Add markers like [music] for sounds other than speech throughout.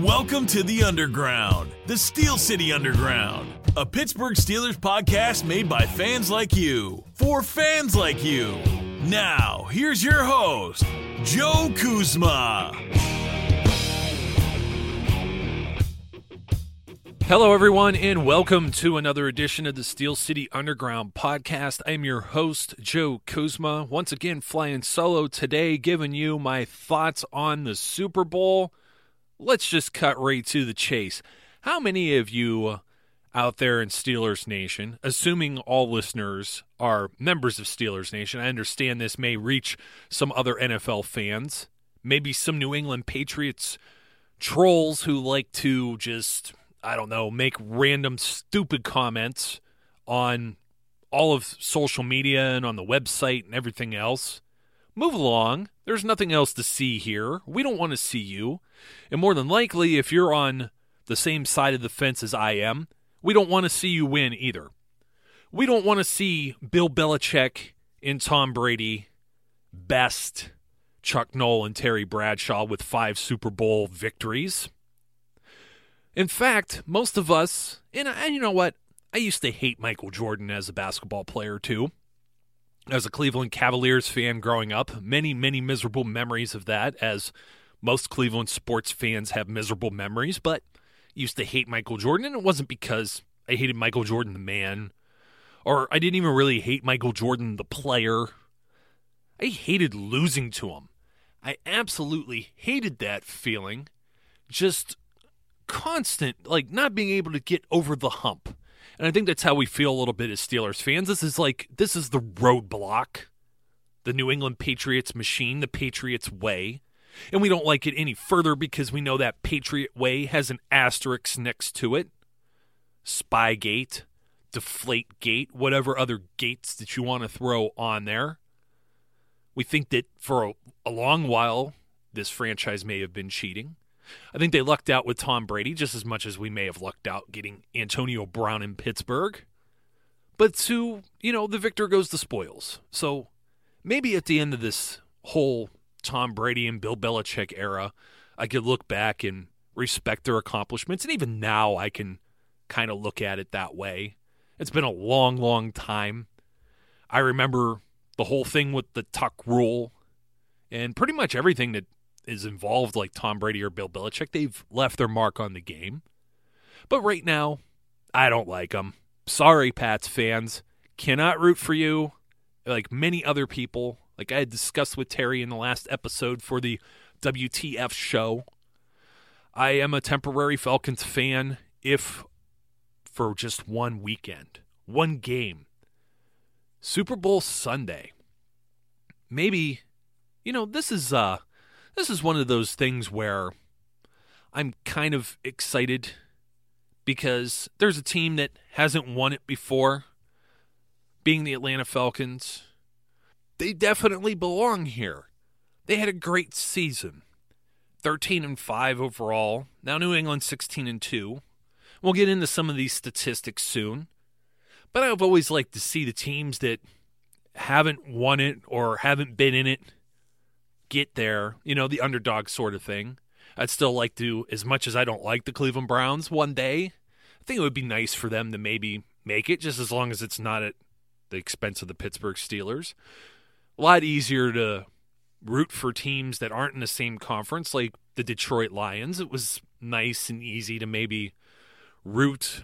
Welcome to the Underground, the Steel City Underground, a Pittsburgh Steelers podcast made by fans like you, for fans like you. Now, here's your host, Joe Kuzma. Hello, everyone, and welcome to another edition of the Steel City Underground podcast. I'm your host, Joe Kuzma, once again flying solo today, giving you my thoughts on the Super Bowl. Let's just cut right to the chase. How many of you out there in Steelers Nation, assuming all listeners are members of Steelers Nation, I understand this may reach some other NFL fans, maybe some New England Patriots trolls who like to just I don't know, make random stupid comments on all of social media and on the website and everything else. Move along. There's nothing else to see here. We don't want to see you. And more than likely, if you're on the same side of the fence as I am, we don't want to see you win either. We don't want to see Bill Belichick and Tom Brady best Chuck Noll and Terry Bradshaw with five Super Bowl victories. In fact, most of us, and, and you know what? I used to hate Michael Jordan as a basketball player too. As a Cleveland Cavaliers fan growing up, many, many miserable memories of that, as most Cleveland sports fans have miserable memories, but used to hate Michael Jordan, and it wasn't because I hated Michael Jordan the man, or I didn't even really hate Michael Jordan the player. I hated losing to him. I absolutely hated that feeling. Just constant, like not being able to get over the hump. And I think that's how we feel a little bit as Steelers fans. This is like, this is the roadblock, the New England Patriots machine, the Patriots way. And we don't like it any further because we know that Patriot way has an asterisk next to it Spygate, Deflategate, whatever other gates that you want to throw on there. We think that for a, a long while, this franchise may have been cheating. I think they lucked out with Tom Brady just as much as we may have lucked out getting Antonio Brown in Pittsburgh. But to, you know, the victor goes the spoils. So maybe at the end of this whole Tom Brady and Bill Belichick era, I could look back and respect their accomplishments. And even now, I can kind of look at it that way. It's been a long, long time. I remember the whole thing with the tuck rule and pretty much everything that is involved, like Tom Brady or Bill Belichick. They've left their mark on the game. But right now, I don't like them. Sorry, Pats fans. Cannot root for you like many other people. Like I had discussed with Terry in the last episode for the WTF show. I am a temporary Falcons fan if for just one weekend, one game. Super Bowl Sunday. Maybe you know, this is uh this is one of those things where I'm kind of excited because there's a team that hasn't won it before, being the Atlanta Falcons. They definitely belong here. They had a great season. 13 and 5 overall. Now New England 16 and 2. We'll get into some of these statistics soon. But I've always liked to see the teams that haven't won it or haven't been in it get there, you know, the underdog sort of thing. I'd still like to, as much as I don't like the Cleveland Browns one day, I think it would be nice for them to maybe make it, just as long as it's not at the expense of the Pittsburgh Steelers. A lot easier to root for teams that aren't in the same conference, like the Detroit Lions. It was nice and easy to maybe root,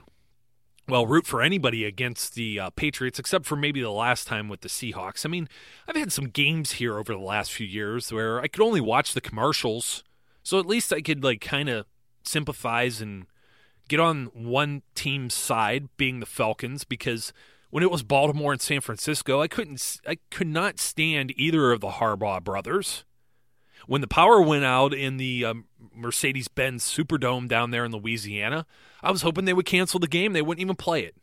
well, root for anybody against the uh, Patriots, except for maybe the last time with the Seahawks. I mean, I've had some games here over the last few years where I could only watch the commercials so at least I could like kind of sympathize and get on one team's side, being the Falcons, because when it was Baltimore and San Francisco, I couldn't, I could not stand either of the Harbaugh brothers. When the power went out in the um, Mercedes Benz Superdome down there in Louisiana, I was hoping they would cancel the game. They wouldn't even play it.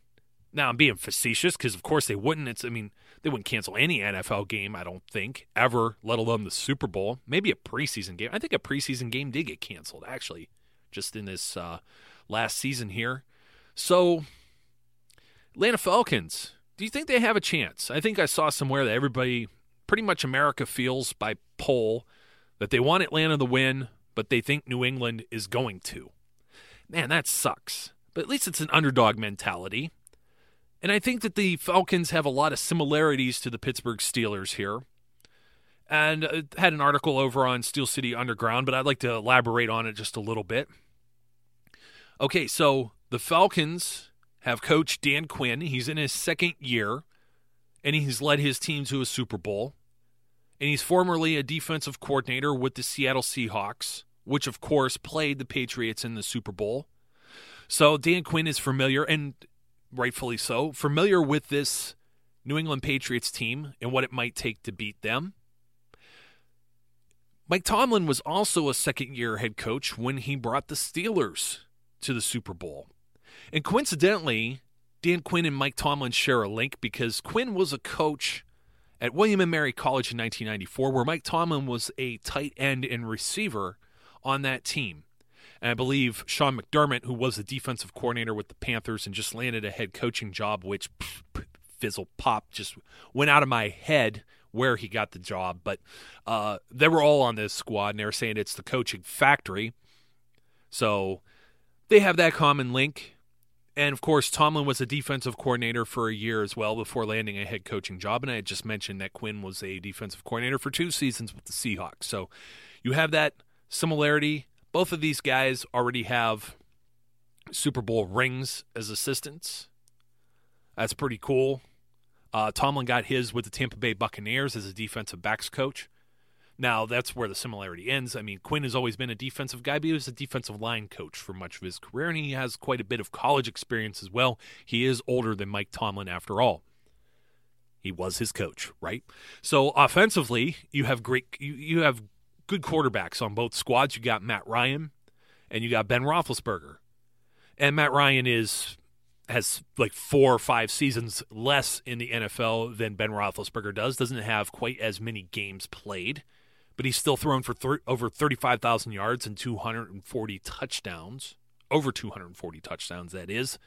Now I'm being facetious because, of course, they wouldn't. It's, I mean, they wouldn't cancel any NFL game, I don't think, ever, let alone the Super Bowl. Maybe a preseason game. I think a preseason game did get canceled, actually, just in this uh, last season here. So, Atlanta Falcons, do you think they have a chance? I think I saw somewhere that everybody, pretty much America, feels by poll that they want Atlanta to win, but they think New England is going to. Man, that sucks. But at least it's an underdog mentality. And I think that the Falcons have a lot of similarities to the Pittsburgh Steelers here. And I uh, had an article over on Steel City Underground, but I'd like to elaborate on it just a little bit. Okay, so the Falcons have coach Dan Quinn. He's in his second year, and he's led his team to a Super Bowl. And he's formerly a defensive coordinator with the Seattle Seahawks, which, of course, played the Patriots in the Super Bowl. So Dan Quinn is familiar, and rightfully so, familiar with this New England Patriots team and what it might take to beat them. Mike Tomlin was also a second year head coach when he brought the Steelers to the Super Bowl. And coincidentally, Dan Quinn and Mike Tomlin share a link because Quinn was a coach at William and Mary College in 1994, where Mike Tomlin was a tight end and receiver on that team. And I believe Sean McDermott, who was the defensive coordinator with the Panthers and just landed a head coaching job, which fizzle pop just went out of my head where he got the job. But uh, they were all on this squad, and they were saying it's the coaching factory. So they have that common link. And of course, Tomlin was a defensive coordinator for a year as well before landing a head coaching job. And I had just mentioned that Quinn was a defensive coordinator for two seasons with the Seahawks. So you have that similarity both of these guys already have Super Bowl rings as assistants. That's pretty cool. Uh, Tomlin got his with the Tampa Bay Buccaneers as a defensive backs coach. Now, that's where the similarity ends. I mean, Quinn has always been a defensive guy, but he was a defensive line coach for much of his career, and he has quite a bit of college experience as well. He is older than Mike Tomlin, after all. He was his coach, right? So offensively, you have great you, you have good quarterbacks on both squads. You got Matt Ryan and you got Ben Roethlisberger. And Matt Ryan is has like four or five seasons less in the NFL than Ben Roethlisberger does. Doesn't have quite as many games played, but he's still thrown for thir- over thirty five thousand yards and two hundred and forty touchdowns. Over two hundred and forty touchdowns, that is.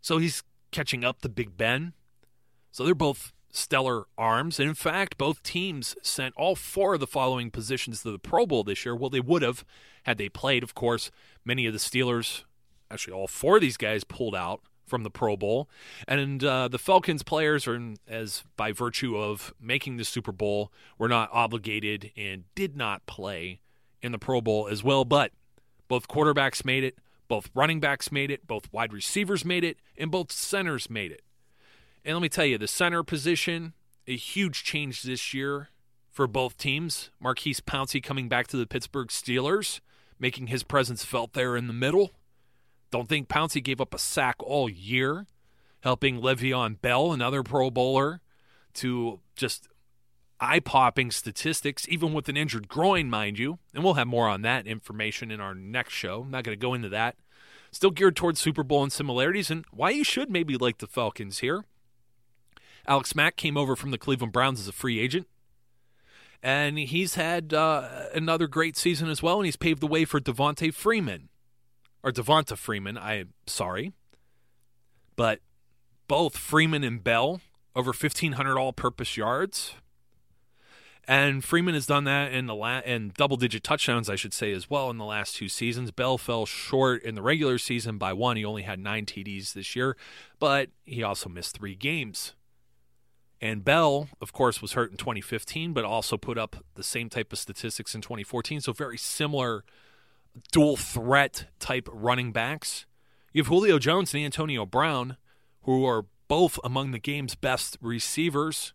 So he's catching up to Big Ben. So they're both stellar arms. And in fact, both teams sent all four of the following positions to the Pro Bowl this year. Well, they would have had they played. Of course, many of the Steelers, actually, all four of these guys pulled out from the Pro Bowl. And uh, the Falcons players are, as by virtue of making the Super Bowl, were not obligated and did not play in the Pro Bowl as well. But both quarterbacks made it, both running backs made it, both wide receivers made it, and both centers made it. And let me tell you, the center position, a huge change this year for both teams. Maurkice Pouncey coming back to the Pittsburgh Steelers, making his presence felt there in the middle. Don't think Pouncey gave up a sack all year, helping Le'Veon Bell, another Pro Bowler, to just eye popping statistics, even with an injured groin, mind you. And we'll have more on that information in our next show. I'm not going to go into that. Still geared towards Super Bowl and similarities, and why you should maybe like the Falcons here. Alex Mack came over from the Cleveland Browns as a free agent. And he's had uh, another great season as well, and he's paved the way for Devonta Freeman. Or Devonta Freeman, I'm sorry. But both Freeman and Bell over 1,500 all purpose yards. And Freeman has done that in the la- and double digit touchdowns, I should say, as well in the last two seasons. Bell fell short in the regular season by one. He only had nine TDs this year, but he also missed three games. And Bell, of course, was hurt in 2015, but also put up the same type of statistics in 2014. So very similar dual threat type running backs. You have Julio Jones and Antonio Brown, who are both among the game's best receivers.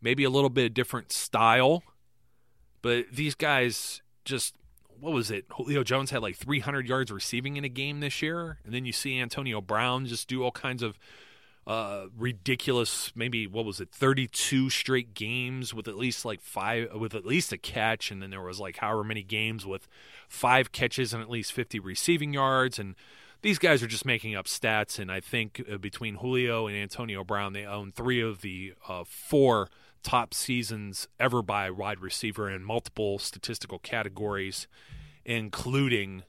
Maybe a little bit of different style, but these guys just what was it? Julio Jones had like 300 yards receiving in a game this year, and then you see Antonio Brown just do all kinds of uh, ridiculous, maybe what was it, 32 straight games with at least like five, with at least a catch, and then there was like however many games with five catches and at least 50 receiving yards, and these guys are just making up stats. And I think uh, between Julio and Antonio Brown, they own three of the uh, four top seasons ever by wide receiver in multiple statistical categories, including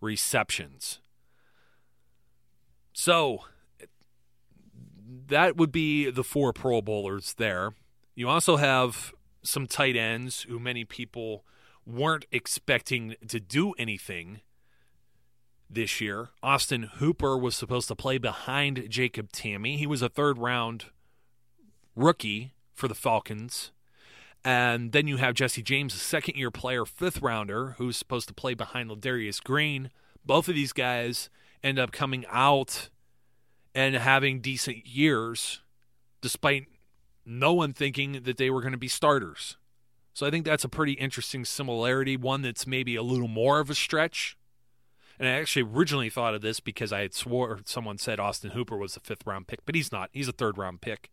receptions. So that would be the four Pro Bowlers there. You also have some tight ends who many people weren't expecting to do anything this year. Austin Hooper was supposed to play behind Jacob Tamme. He was a third round rookie for the Falcons. And then you have Jesse James, a second year player, fifth rounder, who's supposed to play behind Ladarius Green. Both of these guys end up coming out and having decent years despite no one thinking that they were going to be starters. So I think that's a pretty interesting similarity, one that's maybe a little more of a stretch. And I actually originally thought of this because I had swore someone said Austin Hooper was a fifth round pick, but he's not. He's a third round pick.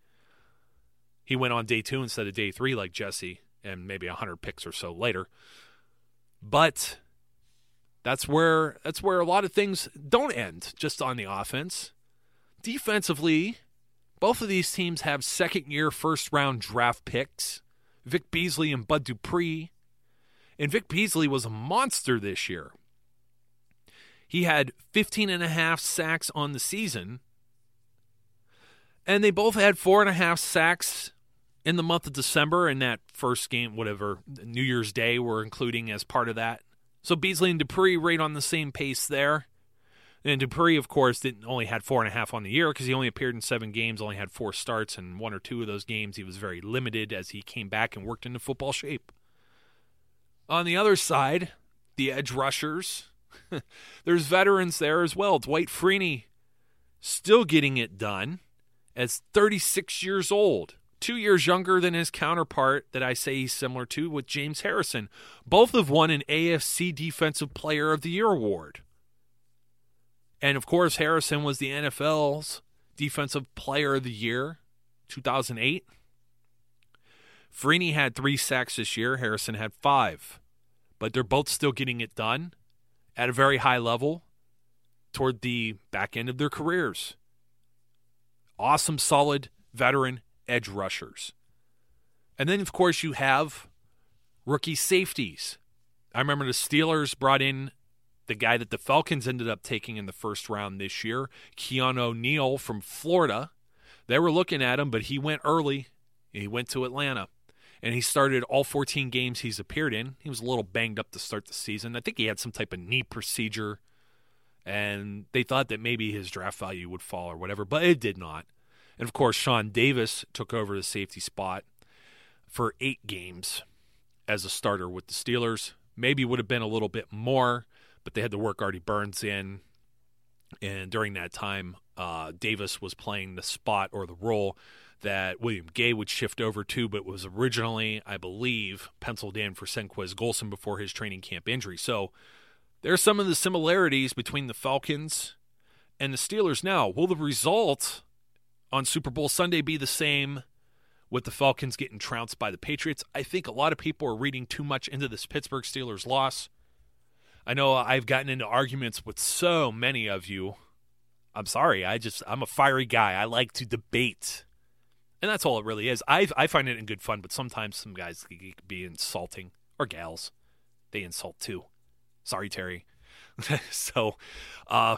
He went on day two instead of day three, like Jesse, and maybe a hundred picks or so later. But that's where that's where a lot of things don't end just on the offense. Defensively, both of these teams have second year first round draft picks Vic Beasley and Bud Dupree. And Vic Beasley was a monster this year. He had 15 and a half sacks on the season. And they both had four and a half sacks in the month of December in that first game, whatever, New Year's Day, we're including as part of that. So Beasley and Dupree right on the same pace there. And Dupree, of course, didn't only had four and a half on the year because he only appeared in seven games, only had four starts, and one or two of those games he was very limited as he came back and worked into football shape. On the other side, the edge rushers, [laughs] there's veterans there as well. Dwight Freeney still getting it done as 36 years old, two years younger than his counterpart that I say he's similar to with James Harrison. Both have won an AFC Defensive Player of the Year award. And of course, Harrison was the NFL's Defensive Player of the Year, 2008. Freeney had three sacks this year. Harrison had five. But they're both still getting it done at a very high level toward the back end of their careers. Awesome, solid veteran edge rushers. And then, of course, you have rookie safeties. I remember the Steelers brought in the guy that the Falcons ended up taking in the first round this year, Keanu Neal from Florida. They were looking at him, but he went early. He went to Atlanta and he started all 14 games he's appeared in. He was a little banged up to start the season. I think he had some type of knee procedure, and they thought that maybe his draft value would fall or whatever, but it did not. And of course, Sean Davis took over the safety spot for eight games as a starter with the Steelers. Maybe would have been a little bit more, but they had to work Artie Burns in. And during that time, uh, Davis was playing the spot or the role that William Gay would shift over to, but was originally, I believe, penciled in for Senquez Golson before his training camp injury. So there are some of the similarities between the Falcons and the Steelers. Now, will the result on Super Bowl Sunday be the same with the Falcons getting trounced by the Patriots? I think a lot of people are reading too much into this Pittsburgh Steelers loss. I know I've gotten into arguments with so many of you. I'm sorry. I just I'm a fiery guy. I like to debate and that's all it really is. I I find it in good fun, but sometimes some guys can be insulting or gals. They insult too. Sorry, Terry. [laughs] so, uh,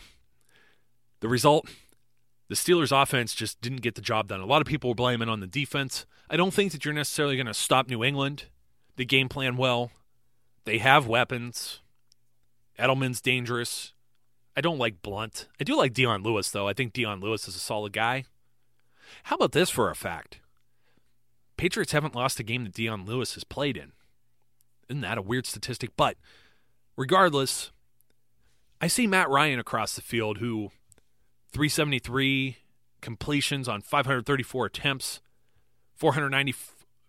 the result: the Steelers' offense just didn't get the job done. A lot of people were blaming on the defense. I don't think that you're necessarily going to stop New England. They game plan well. They have weapons. Edelman's dangerous. I don't like Blunt. I do like Dion Lewis, though. I think Dion Lewis is a solid guy. How about this for a fact? Patriots haven't lost a game that Dion Lewis has played in. Isn't that a weird statistic? But regardless, I see Matt Ryan across the field who 373 completions on 534 attempts, 490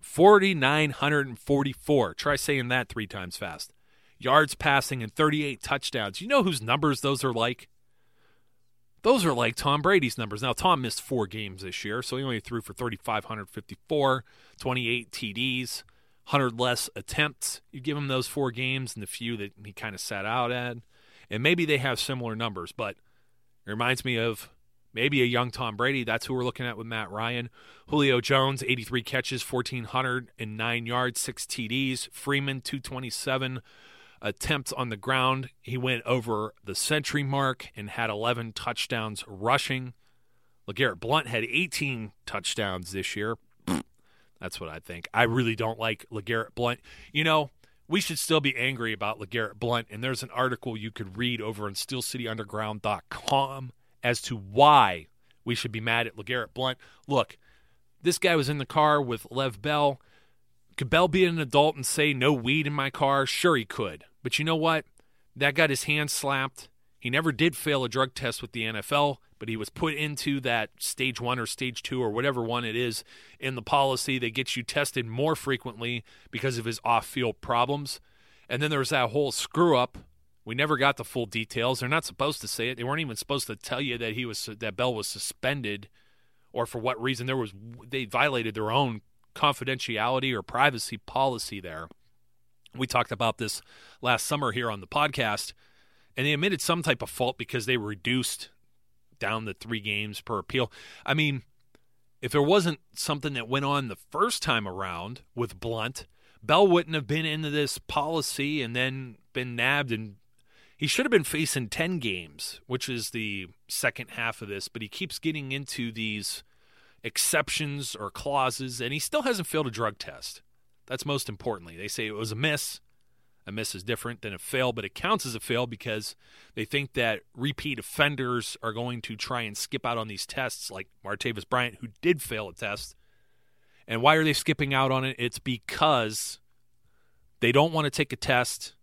4944. Try saying that 3 times fast. Yards passing and 38 touchdowns. You know whose numbers those are like? Those are like Tom Brady's numbers. Now, Tom missed four games this year, so he only threw for 3,554, 28 TDs, 100 less attempts. You give him those four games and the few that he kind of sat out at, and maybe they have similar numbers, but it reminds me of maybe a young Tom Brady. That's who we're looking at with Matt Ryan. Julio Jones, 83 catches, 1,409 yards, six TDs. Freeman, 227 attempts on the ground. He went over the century mark and had 11 touchdowns rushing. LeGarrette Blunt had 18 touchdowns this year. [sniffs] That's what I think. I really don't like LeGarrette Blunt. You know, we should still be angry about LeGarrette Blunt, and there's an article you could read over on SteelCityUnderground.com as to why we should be mad at LeGarrette Blunt. Look, this guy was in the car with Lev Bell. Could Bell be an adult and say no weed in my car? Sure, he could. But you know what? That got his hand slapped. He never did fail a drug test with the NFL, but he was put into that stage one or stage two or whatever one it is in the policy that gets you tested more frequently because of his off field problems. And then there was that whole screw up. We never got the full details. They're not supposed to say it. They weren't even supposed to tell you that he was that Bell was suspended or for what reason there was they violated their own confidentiality or privacy policy there. We talked about this last summer here on the podcast, and they admitted some type of fault because they reduced down the three games per appeal. I mean, if there wasn't something that went on the first time around with Blunt, Bell wouldn't have been into this policy and then been nabbed and he should have been facing 10 games, which is the second half of this, but he keeps getting into these exceptions or clauses, and he still hasn't failed a drug test. That's most importantly. They say it was a miss. A miss is different than a fail, but it counts as a fail because they think that repeat offenders are going to try and skip out on these tests, like Martavis Bryant, who did fail a test. And why are they skipping out on it? It's because they don't want to take a test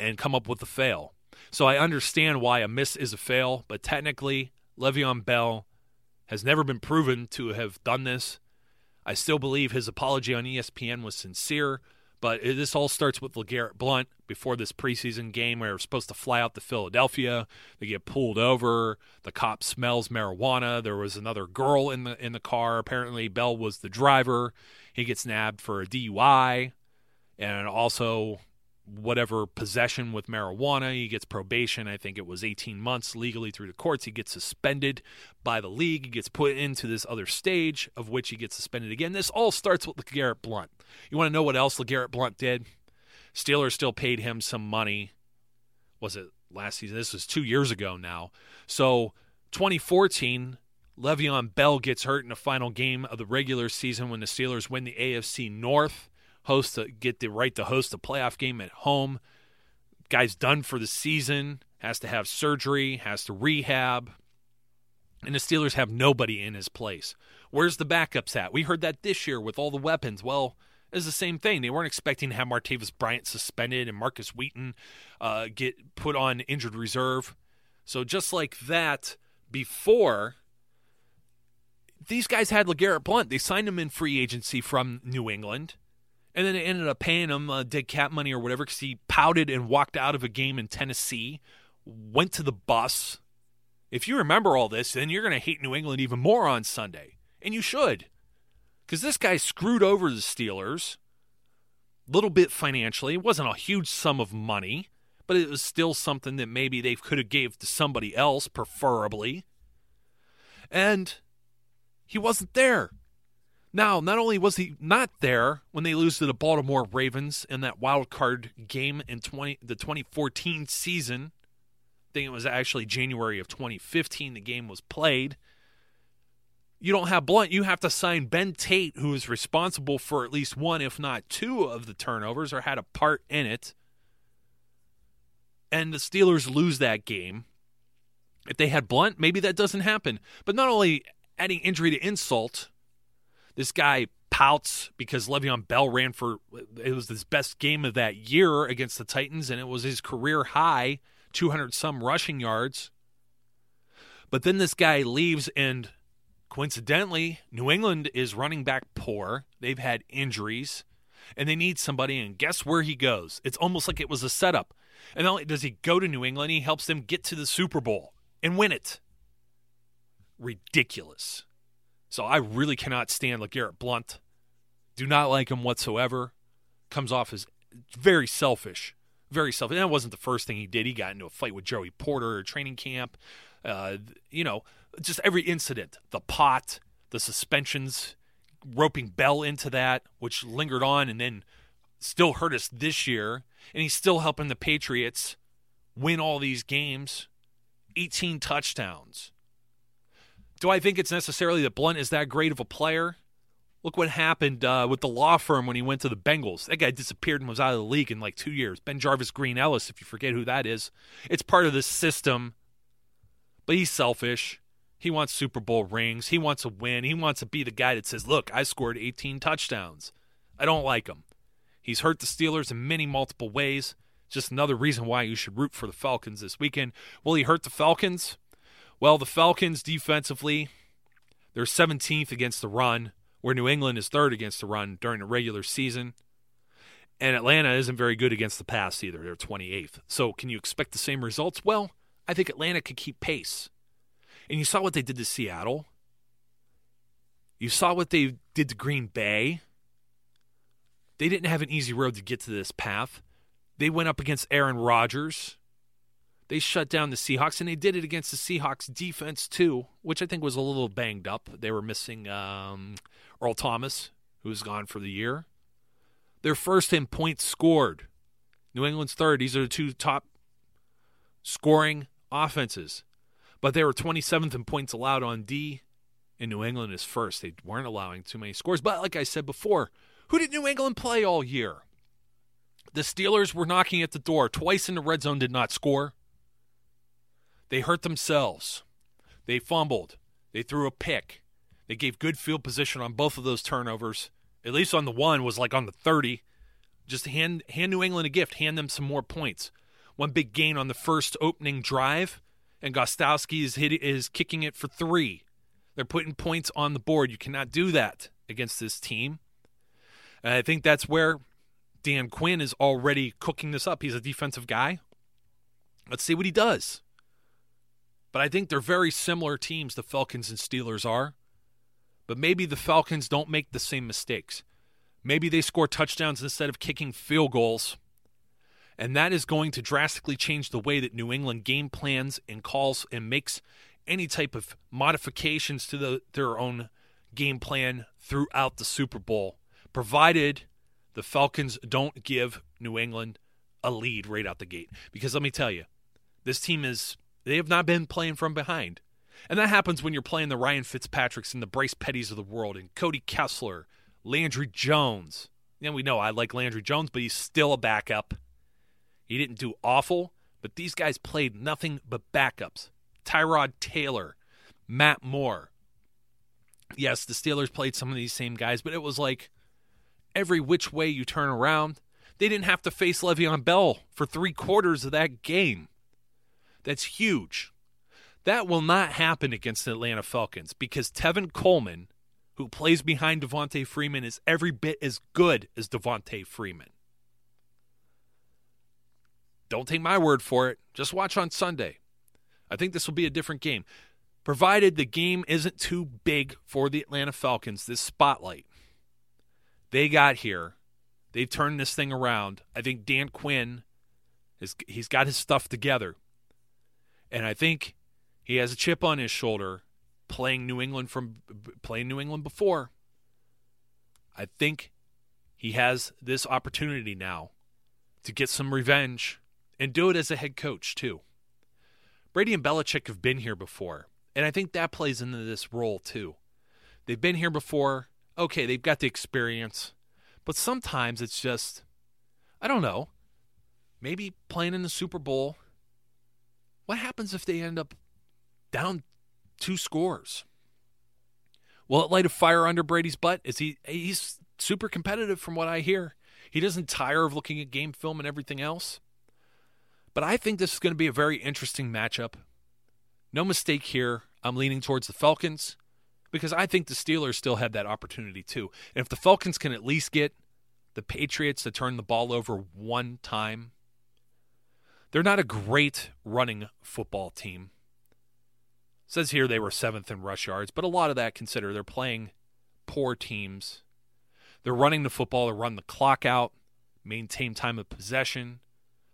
and come up with a fail. So I understand why a miss is a fail, but technically, Le'Veon Bell has never been proven to have done this. I still believe his apology on ESPN was sincere, but this all starts with LeGarrette Blunt before this preseason game where they're supposed to fly out to Philadelphia. They get pulled over. The cop smells marijuana. There was another girl in the in the car. Apparently, Bell was the driver. He gets nabbed for a DUI, and also whatever possession with marijuana. He gets probation. I think it was 18 months legally through the courts. He gets suspended by the league. He gets put into this other stage of which he gets suspended again. This all starts with LeGarrette Blunt. You want to know what else LeGarrette Blunt did? Steelers still paid him some money. Was it last season? This was two years ago now. So 2014, Le'Veon Bell gets hurt in the final game of the regular season when the Steelers win the AFC North, host to get the right to host a playoff game at home. Guy's done for the season, has to have surgery, has to rehab, and the Steelers have nobody in his place. Where's the backups at? We heard that this year with all the weapons. Well, it's the same thing. They weren't expecting to have Martavis Bryant suspended and Markus Wheaton uh, get put on injured reserve. So just like that, before these guys had LeGarrette Blunt, they signed him in free agency from New England, and then they ended up paying him uh, dead cap money or whatever because he pouted and walked out of a game in Tennessee, went to the bus. If you remember all this, then you're going to hate New England even more on Sunday, and you should, because this guy screwed over the Steelers. A little bit financially, it wasn't a huge sum of money but it was still something that maybe they could have gave to somebody else, preferably. And he wasn't there. Now, not only was he not there when they lose to the Baltimore Ravens in that wild card game in 20, the 2014 season, I think it was actually January of 2015 the game was played. You don't have Blunt. You have to sign Ben Tate, who is responsible for at least one, if not two, of the turnovers or had a part in it and the Steelers lose that game, if they had Blunt, maybe that doesn't happen. But not only adding injury to insult, this guy pouts because Le'Veon Bell ran for it was his best game of that year against the Titans, and it was his career high, 200 some rushing yards. But then this guy leaves, and coincidentally, New England is running back poor. They've had injuries, and they need somebody. And guess where he goes? It's almost like it was a setup. And not only does he go to New England, he helps them get to the Super Bowl and win it. Ridiculous. So I really cannot stand LeGarrette Blunt. Do not like him whatsoever. Comes off as very selfish. Very selfish. And that wasn't the first thing he did. He got into a fight with Joey Porter at training camp. Uh, you know, just every incident. The pot, the suspensions, roping Bell into that, which lingered on and then still hurt us this year and he's still helping the Patriots win all these games 18 touchdowns. Do I think it's necessarily that Blunt is that great of a player? Look what happened uh, with the law firm when he went to the Bengals. That guy disappeared and was out of the league in like two years. BenJarvus Green-Ellis, if you forget who that is. It's part of the system, but he's selfish. He wants Super Bowl rings. He wants to win. He wants to be the guy that says, Look, I scored 18 touchdowns. I don't like him. He's hurt the Steelers in many multiple ways. Just another reason why you should root for the Falcons this weekend. Will he hurt the Falcons? Well, the Falcons defensively, they're 17th against the run, where New England is third against the run during the regular season. And Atlanta isn't very good against the pass either. They're 28th. So can you expect the same results? Well, I think Atlanta could keep pace. And you saw what they did to Seattle. You saw what they did to Green Bay. They didn't have an easy road to get to this path. They went up against Aaron Rodgers. They shut down the Seahawks, and they did it against the Seahawks defense too, which I think was a little banged up. They were missing um, Earl Thomas, who's gone for the year. They're first in points scored. New England's third. These are the two top scoring offenses. But they were 27th in points allowed on D, and New England is first. They weren't allowing too many scores. But like I said before, who did New England play all year? The Steelers were knocking at the door. Twice in the red zone did not score. They hurt themselves. They fumbled. They threw a pick. They gave good field position on both of those turnovers. At least on the one was like on the 30. Just hand hand New England a gift, hand them some more points. One big gain on the first opening drive, and Gostkowski is hit, is kicking it for 3. They're putting points on the board. You cannot do that against this team. And I think that's where Dan Quinn is already cooking this up. He's a defensive guy. Let's see what he does. But I think they're very similar teams, the Falcons and Steelers are. But maybe the Falcons don't make the same mistakes. Maybe they score touchdowns instead of kicking field goals. And that is going to drastically change the way that New England game plans and calls and makes any type of modifications to the, their own game plan throughout the Super Bowl provided the Falcons don't give New England a lead right out the gate. Because let me tell you, this team is, they have not been playing from behind. And that happens when you're playing the Ryan Fitzpatricks and the Bryce Pettys of the world and Cody Kessler, Landry Jones. And we know I like Landry Jones, but he's still a backup. He didn't do awful, but these guys played nothing but backups. Tyrod Taylor, Matt Moore. Yes, the Steelers played some of these same guys, but it was like every which way you turn around. They didn't have to face Le'Veon Bell for three quarters of that game. That's huge. That will not happen against the Atlanta Falcons because Tevin Coleman, who plays behind Devonta Freeman, is every bit as good as Devonta Freeman. Don't take my word for it. Just watch on Sunday. I think this will be a different game. Provided the game isn't too big for the Atlanta Falcons, this spotlight. They got here. They've turned this thing around. I think Dan Quinn is he's got his stuff together. And I think he has a chip on his shoulder playing New England from playing New England before. I think he has this opportunity now to get some revenge and do it as a head coach too. Brady and Belichick have been here before, and I think that plays into this role too. They've been here before. Okay, they've got the experience, but sometimes it's just I don't know. Maybe playing in the Super Bowl. What happens if they end up down two scores? Will it light a fire under Brady's butt? Is he he's super competitive from what I hear. He doesn't tire of looking at game film and everything else. But I think this is going to be a very interesting matchup. No mistake here. I'm leaning towards the Falcons because I think the Steelers still have that opportunity too. And if the Falcons can at least get the Patriots to turn the ball over one time, they're not a great running football team. It says here they were seventh in rush yards, but a lot of that consider they're playing poor teams. They're running the football, they run the clock out, maintain time of possession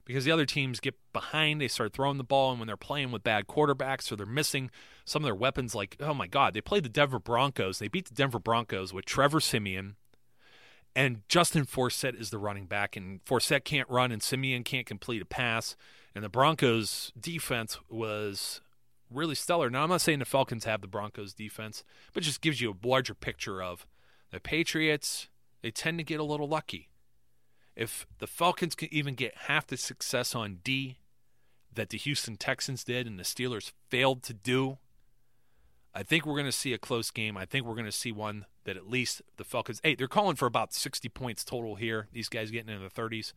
because the other teams get behind, they start throwing the ball, and when they're playing with bad quarterbacks or they're missing some of their weapons, like, oh my God, they played the Denver Broncos. They beat the Denver Broncos with Trevor Siemian, and Justin Forsett is the running back, and Forsett can't run, and Siemian can't complete a pass. And the Broncos' defense was really stellar. Now, I'm not saying the Falcons have the Broncos' defense, but just gives you a larger picture of the Patriots. They tend to get a little lucky if the Falcons can even get half the success on D that the Houston Texans did and the Steelers failed to do, I think we're going to see a close game. I think we're going to see one that at least the Falcons. Hey, they're calling for about 60 points total here. These guys getting in the 30s.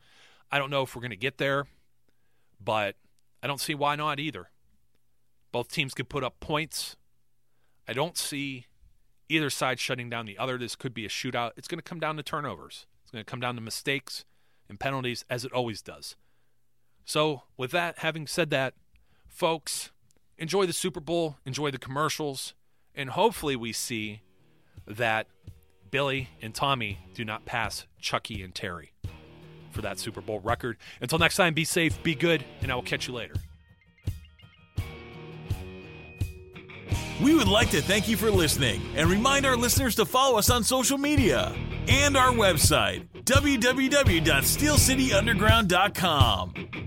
I don't know if we're going to get there, but I don't see why not either. Both teams could put up points. I don't see either side shutting down the other. This could be a shootout. It's going to come down to turnovers. It's going to come down to mistakes and penalties, as it always does. So, with that, having said that, folks, enjoy the Super Bowl, enjoy the commercials, and hopefully we see that Billy and Tommy do not pass Chucky and Terry for that Super Bowl record. Until next time, be safe, be good, and I will catch you later. We would like to thank you for listening and remind our listeners to follow us on social media and our website, www.steelcityunderground.com.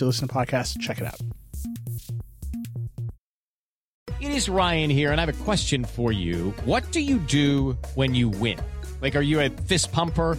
you listen to podcasts, check it out. It is Ryan here, and I have a question for you. What do you do when you win? Like, are you a fist pumper?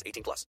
18 plus.